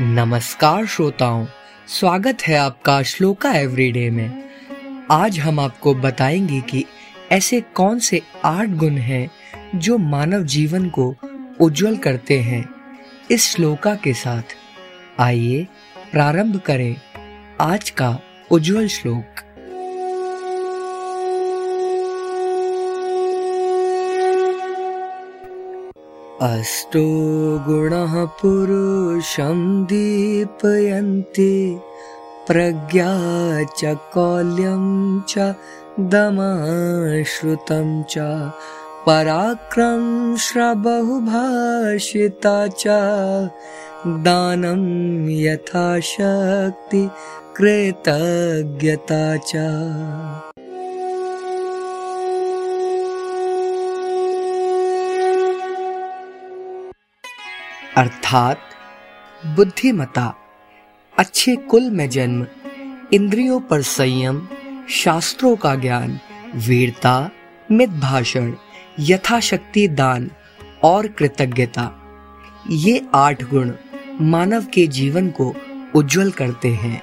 नमस्कार श्रोताओं, स्वागत है आपका श्लोका एवरीडे में। आज हम आपको बताएँगे कि ऐसे कौन से आठ गुण हैं जो मानव जीवन को उज्जवल करते हैं। इस श्लोका के साथ आइए प्रारंभ करें आज का उज्जवल श्लोक। अष्टो गुणः पुरुषं दीपयन्ति प्रज्ञा च कौल्यं च दमश्रुतं च पराक्रम श्रबहुभाषिता च दानं यथाशक्ति कृतज्ञता च अर्थात बुद्धिमता, अच्छे कुल में जन्म, इंद्रियों पर संयम, शास्त्रों का ज्ञान, वीरता, मित भाषण, यथाशक्ति दान और कृतज्ञता। ये आठ गुण मानव के जीवन को उज्जवल करते हैं।